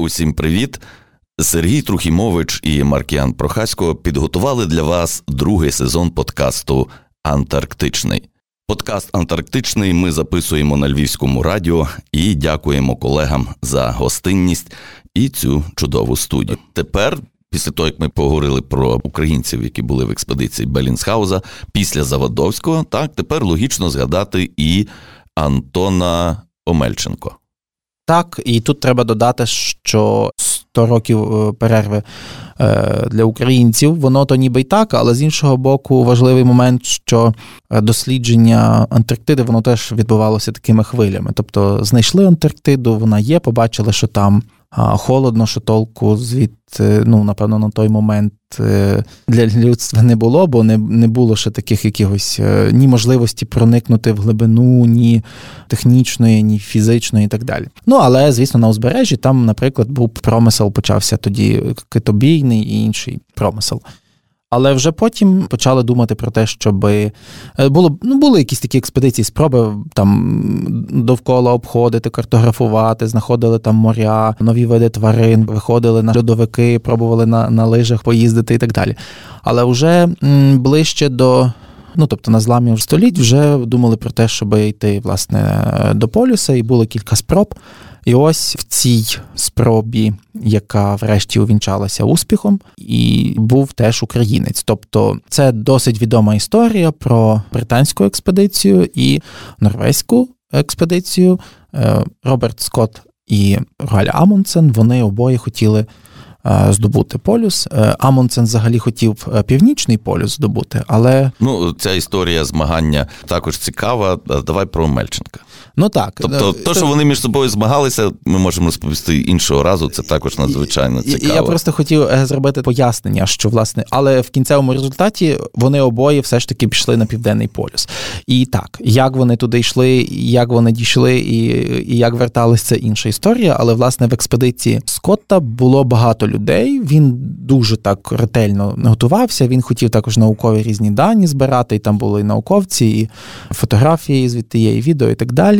Усім привіт! Сергій Трухімович і Маркіан Прохасько підготували для вас другий сезон подкасту Антарктичний. Подкаст Антарктичний ми записуємо на Львівському радіо і дякуємо колегам за гостинність і цю чудову студію. Тепер, після того, як ми поговорили про українців, які були в експедиції Белінсхауза, після Заводовського, так тепер логічно згадати і Антона Омельченко. Так, і тут треба додати, що 100 років е, перерви е, для українців, воно то ніби й так, але з іншого боку, важливий момент, що е, дослідження Антарктиди воно теж відбувалося такими хвилями. Тобто знайшли Антарктиду, вона є, побачили, що там холодно, що толку звідти, ну, напевно, на той момент е, для людства не було, бо не не було ще таких якихось е, ні можливості проникнути в глибину, ні технічної, ні фізичної і так далі. Ну, але, звісно, на узбережжі там, наприклад, був промисел, почався тоді китобійний і інший промисел. Але вже потім почали думати про те, щоб е, було ну були якісь такі експедиції, спроби там довкола обходити, картографувати, знаходили там моря, нові види тварин, виходили на льодовики, пробували на на лижах поїздити і так далі. Але вже м, ближче до. Ну, тобто на зламі століть вже думали про те, щоб йти власне до полюса, і було кілька спроб. І ось в цій спробі, яка врешті увінчалася успіхом, і був теж українець. Тобто це досить відома історія про британську експедицію і норвезьку експедицію. Е, Роберт Скотт і Галь Амундсен, вони обоє хотіли. Е, здобути полюс. Е, Амундсен взагалі хотів північний полюс здобути, але ну ця історія змагання також цікава. Давай про Мельченка. Ну так. Тобто, то, що вони між собою змагалися, ми можемо розповісти іншого разу. Це також надзвичайно цікаво. Я просто хотів е, зробити пояснення, що власне, але в кінцевому результаті вони обоє все ж таки пішли на південний полюс. І так, як вони туди йшли, як вони дійшли, і і як верталися, це інша історія. Але власне в експедиції Скотта було багато людей. Він дуже так ретельно готувався. Він хотів також наукові різні дані збирати. І там були і науковці, і фотографії звідти є, і відео, і так далі.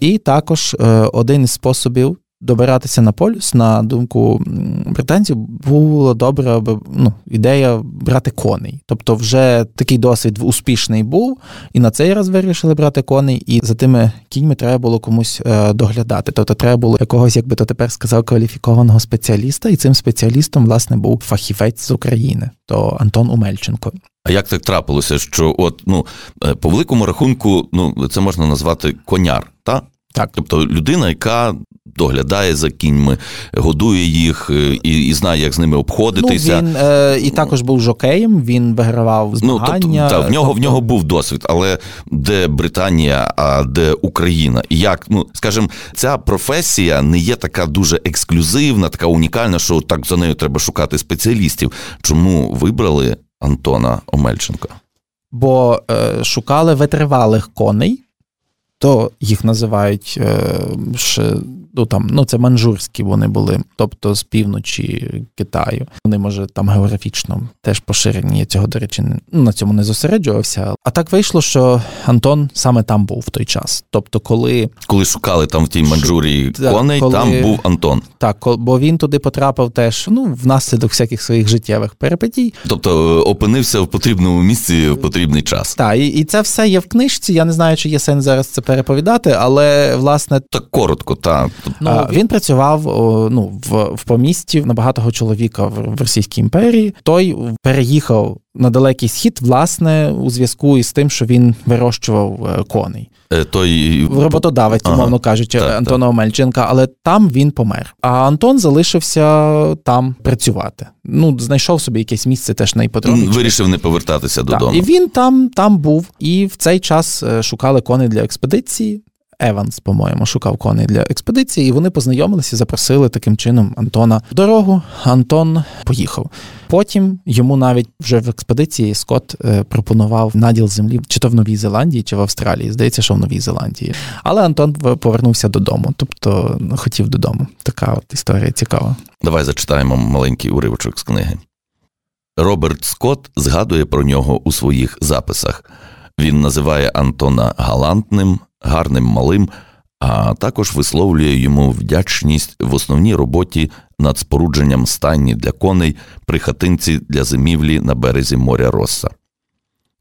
І також е, один із способів добиратися на полюс, на думку британців, було добре, аби ну, ідея брати коней. Тобто, вже такий досвід успішний був, і на цей раз вирішили брати коней, і за тими кіньми треба було комусь е, доглядати. Тобто, треба було якогось, як би то тепер сказав, кваліфікованого спеціаліста, і цим спеціалістом, власне, був фахівець з України, то Антон Умельченко. А як так трапилося, що от ну е, по великому рахунку, ну це можна назвати коняр, та? Так. Тобто людина, яка доглядає за кіньми, годує їх е, і і знає, як з ними обходитися. Ну, Він е, і також був жокеєм, він вигравав змагання. Ну, тобто, та, в нього тобто... в нього був досвід, але де Британія, а де Україна? І як, ну скажімо, ця професія не є така дуже ексклюзивна, така унікальна, що так за нею треба шукати спеціалістів. Чому вибрали Антона Омельченка? Бо е, шукали витривалих коней, то їх називають е, ще ну там, ну це манжурські вони були, тобто з півночі Китаю. Вони, може, там географічно теж поширені. Я цього, до речі, ну, на цьому не зосереджувався. А так вийшло, що Антон саме там був в той час. Тобто, коли Коли шукали там в тій Манджурії коней, коли... там був Антон. Так, бо він туди потрапив теж ну, внаслідок всяких своїх життєвих перипетій. Тобто е, опинився в потрібному місці в потрібний час. Так, і, і це все є в книжці. Я не знаю, чи є сенс зараз це переповідати, але власне так коротко, так. Ну, Він працював ну, в в помісті на багатого чоловіка в Російській імперії. Той переїхав на далекий схід, власне, у зв'язку із тим, що він вирощував е, коней. Е, той роботодавець, ага. умовно кажучи, так, Антона так. Омельченка, але там він помер. А Антон залишився там працювати. Ну, знайшов собі якесь місце теж на іпотроні. Вирішив не повертатися додому. І він там там був. І в цей час е, шукали коней для експедиції. Еванс, по-моєму, шукав коней для експедиції, і вони познайомилися, запросили таким чином Антона в дорогу. Антон поїхав. Потім йому навіть вже в експедиції Скотт е, пропонував наділ землі, чи то в Новій Зеландії, чи в Австралії. Здається, що в Новій Зеландії. Але Антон повернувся додому, тобто ну, хотів додому. Така от історія цікава. Давай зачитаємо маленький уривочок з книги. Роберт Скотт згадує про нього у своїх записах. Він називає Антона галантним, гарним малим, а також висловлює йому вдячність в основній роботі над спорудженням стайні для коней при хатинці для зимівлі на березі моря Росса.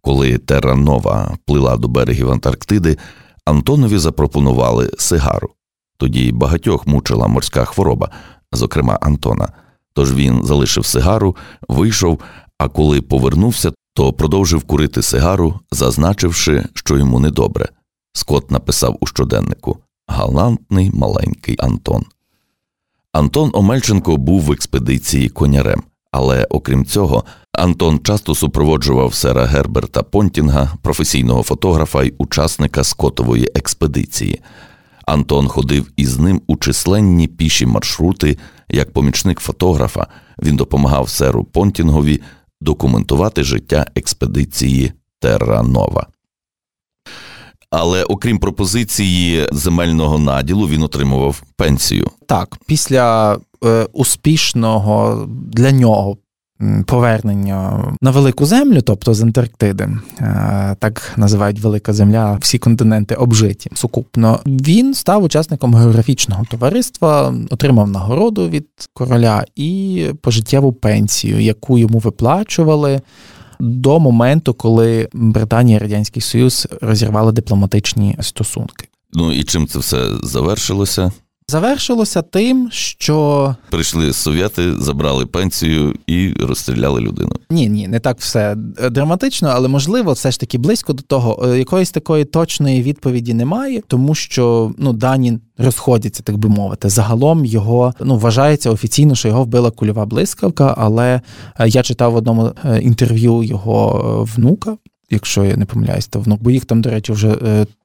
Коли Терра Нова плила до берегів Антарктиди, Антонові запропонували сигару. Тоді багатьох мучила морська хвороба, зокрема Антона. Тож він залишив сигару, вийшов, а коли повернувся, то продовжив курити сигару, зазначивши, що йому недобре. Скот написав у щоденнику Галантний маленький Антон. Антон Омельченко був в експедиції конярем, але окрім цього, Антон часто супроводжував сера Герберта Понтінга, професійного фотографа й учасника скотової експедиції. Антон ходив із ним у численні піші маршрути. Як помічник фотографа, він допомагав серу Понтінгові документувати життя експедиції Терра Нова. Але окрім пропозиції земельного наділу, він отримував пенсію. Так, після е, успішного для нього повернення на велику землю, тобто з Антарктиди, е, так називають велика земля, всі континенти обжиті сукупно. Він став учасником географічного товариства, отримав нагороду від короля і пожиттєву пенсію, яку йому виплачували. До моменту, коли Британія і Радянський Союз розірвали дипломатичні стосунки. Ну і чим це все завершилося? Завершилося тим, що прийшли совєти, забрали пенсію і розстріляли людину. Ні, ні, не так все драматично, але можливо, все ж таки близько до того. Е, якоїсь такої точної відповіді немає, тому що ну дані розходяться, так би мовити. Загалом його ну вважається офіційно, що його вбила кульова блискавка. Але е, я читав в одному е, інтерв'ю його внука. Якщо я не помиляюсь, то внук, бо їх там, до речі, вже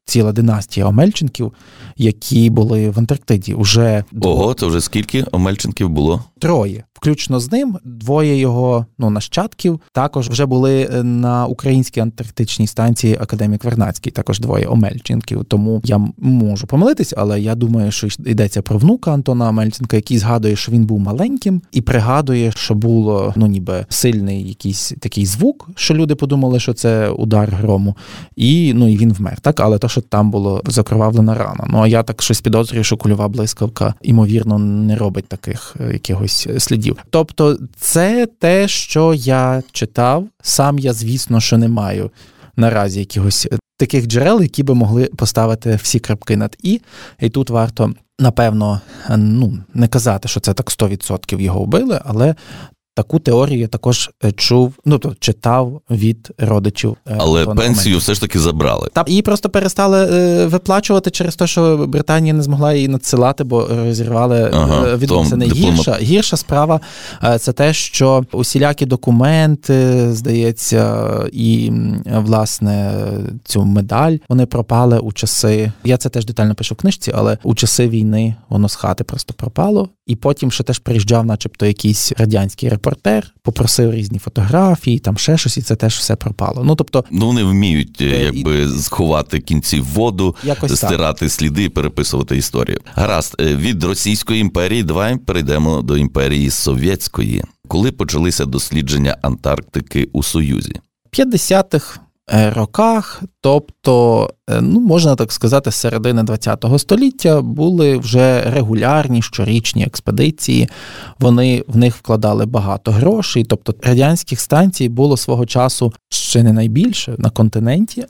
ціла династія Омельченків, які були в Антарктиді. Уже Ого, це вже скільки Омельченків було? Троє. Включно з ним, двоє його ну, нащадків також вже були е, на українській антарктичній станції Академік Вернацький, також двоє Омельченків. Тому я можу помилитись, але я думаю, що йдеться про внука Антона Омельченка, який згадує, що він був маленьким, і пригадує, що було ну ніби сильний якийсь такий звук, що люди подумали, що це удар грому, і ну і він вмер. Так, але то що там було закровавлена рана. Ну а я так щось підозрюю, що кульова блискавка, ймовірно, не робить таких е, якихось слідів. Тобто, це те, що я читав. Сам я, звісно, що не маю наразі якихось е, таких джерел, які би могли поставити всі крапки над і. І тут варто. Напевно, е, ну не казати, що це так 100% його вбили, але Таку теорію я також е, чув, ну то читав від родичів. Е, Але пенсію все ж таки забрали. Та її просто перестали е, виплачувати через те, що Британія не змогла її надсилати, бо розірвали ага, відносини. Дипломат... Гірша гірша справа це те, що усілякі документи, здається, і власне цю медаль вони пропали у часи. Я це теж детально пишу в книжці, але у часи війни воно з хати просто пропало. І потім ще теж приїжджав, начебто, якийсь радянський репортер, попросив різні фотографії, там ще щось, і це теж все пропало. Ну тобто, ну вони вміють е, якби і... сховати кінці в воду, Якось стирати так. сліди, переписувати історію. Гаразд, е, від Російської імперії давай перейдемо до імперії Совєтської, коли почалися дослідження Антарктики у Союзі. 50-х Е, роках, тобто, е, ну можна так сказати, з середини ХХ століття були вже регулярні щорічні експедиції. Вони в них вкладали багато грошей. Тобто радянських станцій було свого часу ще не найбільше на континенті.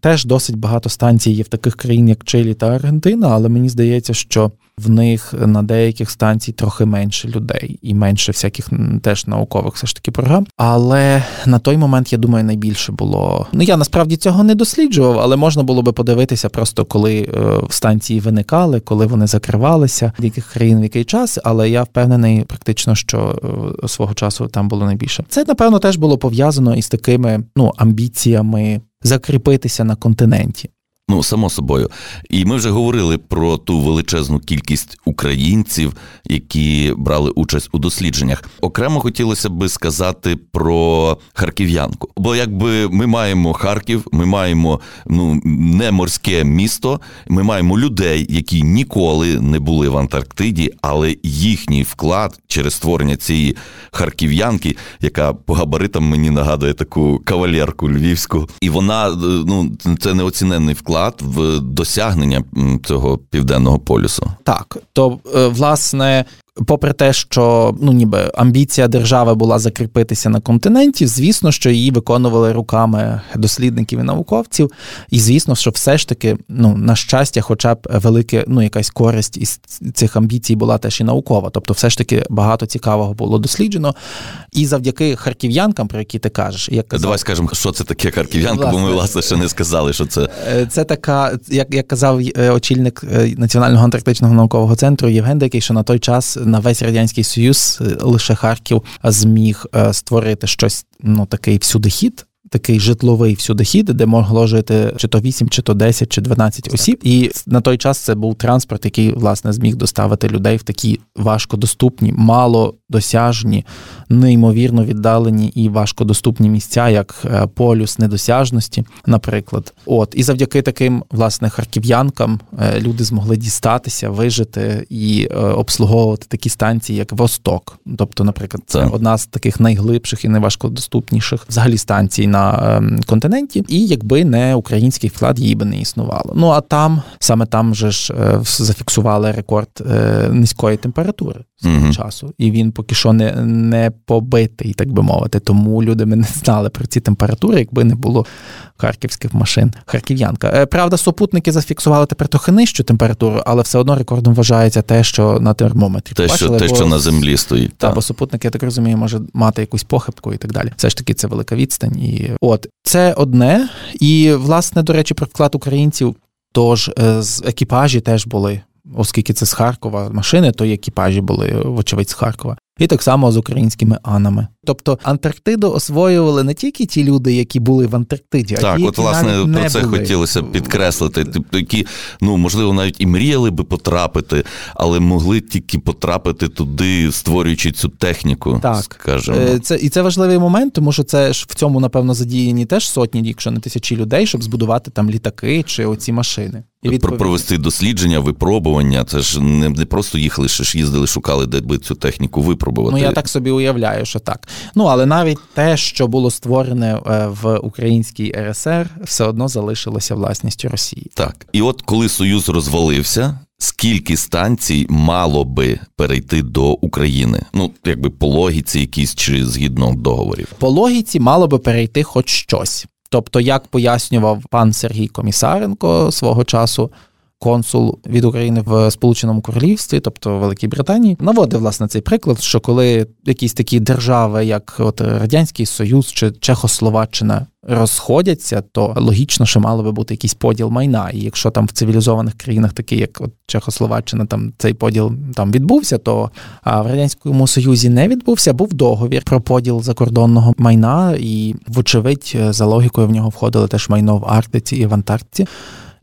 Теж досить багато станцій є в таких країн, як Чилі та Аргентина, але мені здається, що в них на деяких станцій трохи менше людей і менше всяких теж наукових все ж таки програм. Але на той момент, я думаю, найбільше було. Ну я насправді цього не досліджував, але можна було би подивитися, просто коли е, станції виникали, коли вони закривалися, в яких країн в який час. Але я впевнений, практично, що е, свого часу там було найбільше. Це напевно теж було пов'язано із такими ну амбіціями закріпитися на континенті. Ну, само собою. І ми вже говорили про ту величезну кількість українців, які брали участь у дослідженнях. Окремо хотілося би сказати про харків'янку. Бо якби ми маємо Харків, ми маємо ну не морське місто, ми маємо людей, які ніколи не були в Антарктиді, але їхній вклад через створення цієї харків'янки, яка по габаритам мені нагадує таку кавалерку львівську, і вона ну це неоціненний вклад вклад в досягнення цього південного полюсу. Так, то е, власне попри те, що ну ніби амбіція держави була закріпитися на континенті, звісно, що її виконували руками дослідників і науковців, і звісно, що все ж таки, ну на щастя, хоча б велике, ну якась користь із цих амбіцій була теж і наукова. Тобто, все ж таки багато цікавого було досліджено. І завдяки харків'янкам, про які ти кажеш, як казав, давай скажемо, що це таке харків'янка, бо ми власне ще не сказали, що це е, Це така, як як казав е, очільник е, Національного антарктичного наукового центру Євген Дикий, що на той час на весь радянський союз е, лише Харків зміг е, створити щось ну такий всюдихід такий житловий всюдохід, де могло жити чи то 8, чи то 10, чи 12 осіб. І на той час це був транспорт, який власне зміг доставити людей в такі важкодоступні, малодосяжні, неймовірно віддалені і важкодоступні місця, як е, полюс недосяжності, наприклад. От і завдяки таким власне харків'янкам е, люди змогли дістатися, вижити і е, обслуговувати такі станції, як Восток. Тобто, наприклад, це одна з таких найглибших і найважкодоступніших взагалі станцій на ем, континенті, і якби не український вклад, її би не існувало. Ну а там саме там же ж зафіксували рекорд низької температури свого часу, і він поки що не не побитий, так би мовити. Тому люди ми не знали про ці температури, якби не було харківських машин. Харків'янка. Е, правда, супутники зафіксували тепер трохи нижчу температуру, але все одно рекордом вважається те, що на термометрі те, що те, бо, що на землі стоїть. Та, та, бо супутник, я так розумію, може мати якусь похибку і так далі. Все ж таки, це велика відстань. І от це одне. І власне, до речі, про вклад українців. Тож е, з екіпажі теж були, оскільки це з Харкова машини, то й екіпажі були, вочевидь, з Харкова. І так само з українськими анами. Тобто Антарктиду освоювали не тільки ті люди, які були в Антарктиді, так, а ті, от власне про це були. хотілося підкреслити. Тобто, які ну можливо навіть і мріяли би потрапити, але могли тільки потрапити туди, створюючи цю техніку. Так скажімо. Е, це і це важливий момент, тому що це ж в цьому напевно задіяні теж сотні, якщо не тисячі людей, щоб збудувати там літаки чи оці машини. І провести дослідження, випробування. Це ж не не просто їхали, ще ж їздили, шукали, де би цю техніку випробувати. Ну я так собі уявляю, що так. Ну але навіть те, що було створене е, в українській РСР, все одно залишилося власністю Росії. Так, і от коли Союз розвалився. Скільки станцій мало би перейти до України? Ну, якби по логіці, якісь чи згідно договорів? По логіці мало би перейти хоч щось. Тобто, як пояснював пан Сергій Комісаренко свого часу, консул від України в Сполученому Королівстві, тобто Великій Британії, наводив власне цей приклад, що коли якісь такі держави, як от Радянський Союз чи Чехословаччина, розходяться, то логічно, що мало би бути якийсь поділ майна. І якщо там в цивілізованих країнах, такі як от Чехословаччина, там цей поділ там відбувся, то а в радянському союзі не відбувся. Був договір про поділ закордонного майна, і, вочевидь, за логікою в нього входили теж майно в Арктиці і в Антарктиці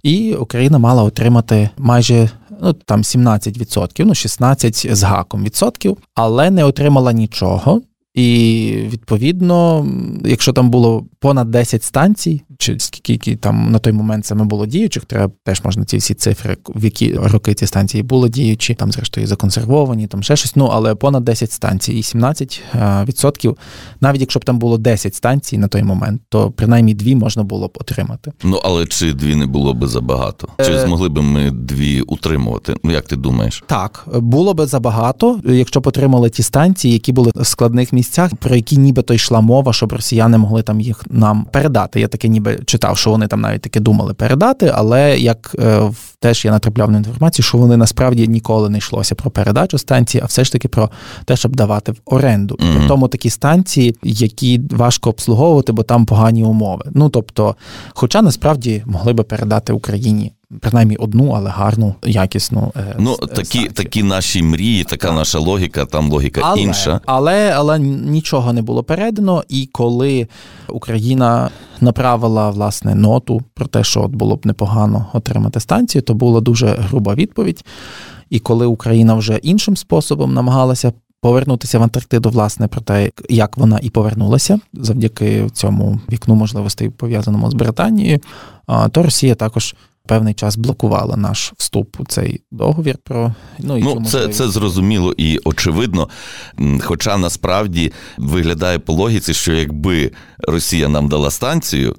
і Україна мала отримати майже ну там 17%, ну 16 з гаком відсотків, але не отримала нічого. І відповідно, якщо там було понад 10 станцій, чи скільки там на той момент саме було діючих, треба теж можна ці всі цифри, в які роки ці станції були діючі, там зрештою законсервовані, там ще щось. Ну але понад 10 станцій і 17%, навіть якщо б там було 10 станцій на той момент, то принаймні дві можна було б отримати. Ну але чи дві не було би забагато? Чи е... змогли б ми дві утримувати? Ну як ти думаєш? Так, було би забагато, якщо б отримали ті станції, які були в складних місцях, про які нібито йшла мова, щоб росіяни могли там їх нам передати. Я таке ніби читав, що вони там навіть таке думали передати, але як е, теж я натрапляв на інформацію, що вони насправді ніколи не йшлося про передачу станції, а все ж таки про те, щоб давати в оренду. Mm-hmm. При тому такі станції, які важко обслуговувати, бо там погані умови. Ну тобто, хоча насправді могли би передати Україні принаймні одну, але гарну, якісну. Е, ну такі такі наші мрії, така так. наша логіка, там логіка але, інша. Але але нічого не було передано. І коли Україна направила власне ноту про те, що от було б непогано отримати станцію, то була дуже груба відповідь. І коли Україна вже іншим способом намагалася. Повернутися в Антарктиду, власне, про те, як вона і повернулася завдяки цьому вікну можливостей пов'язаному з Британією, то Росія також певний час блокувала наш вступ у цей договір. Про ну і ну, це це зрозуміло і очевидно. Хоча насправді виглядає по логіці, що якби Росія нам дала станцію.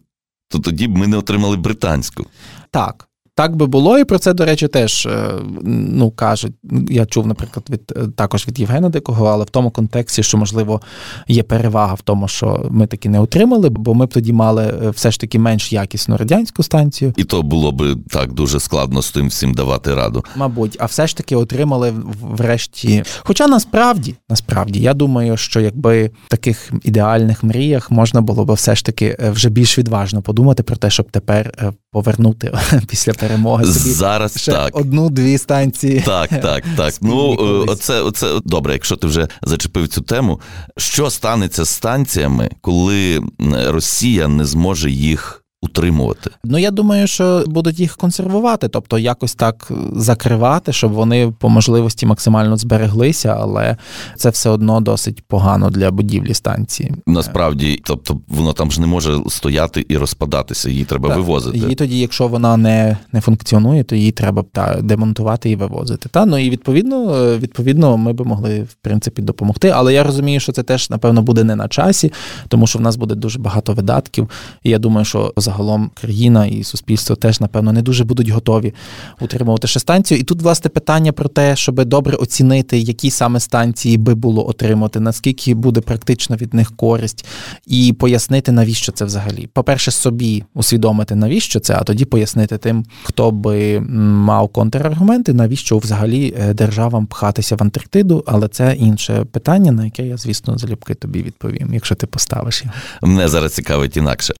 то тоді б ми не отримали британську. Так. Так би було, і про це, до речі, теж е, ну кажуть. Я чув, наприклад, від е, також від Євгена Дикого, але в тому контексті, що можливо є перевага в тому, що ми таки не отримали, бо ми б тоді мали е, все ж таки менш якісну радянську станцію. І то було б так дуже складно з тим всім давати раду. Мабуть, а все ж таки отримали врешті. Хоча насправді, насправді, я думаю, що якби в таких ідеальних мріях можна було б все ж таки вже більш відважно подумати про те, щоб тепер повернути після перемоги собі зараз ще так. одну-дві станції. Так, так, так. Ну оце, оце добре. Якщо ти вже зачепив цю тему, що станеться з станціями, коли Росія не зможе їх утримувати? Ну я думаю, що будуть їх консервувати, тобто якось так закривати, щоб вони по можливості максимально збереглися, але це все одно досить погано для будівлі станції. Насправді, тобто воно там ж не може стояти і розпадатися, її треба так, вивозити. Її тоді, якщо вона не не функціонує, то її треба та, демонтувати і вивозити. Та ну і відповідно, відповідно, ми би могли в принципі допомогти. Але я розумію, що це теж напевно буде не на часі, тому що в нас буде дуже багато видатків. І я думаю, що загалом країна і суспільство теж, напевно, не дуже будуть готові утримувати ще станцію. І тут, власне, питання про те, щоб добре оцінити, які саме станції би було отримати, наскільки буде практично від них користь, і пояснити, навіщо це взагалі. По-перше, собі усвідомити, навіщо це, а тоді пояснити тим, хто би мав контраргументи, навіщо взагалі е, державам пхатися в Антарктиду, але це інше питання, на яке я, звісно, залюбки тобі відповім, якщо ти поставиш його. Мене зараз цікавить інакше.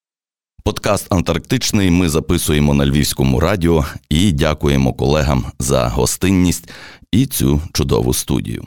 Подкаст Антарктичний ми записуємо на Львівському радіо і дякуємо колегам за гостинність і цю чудову студію.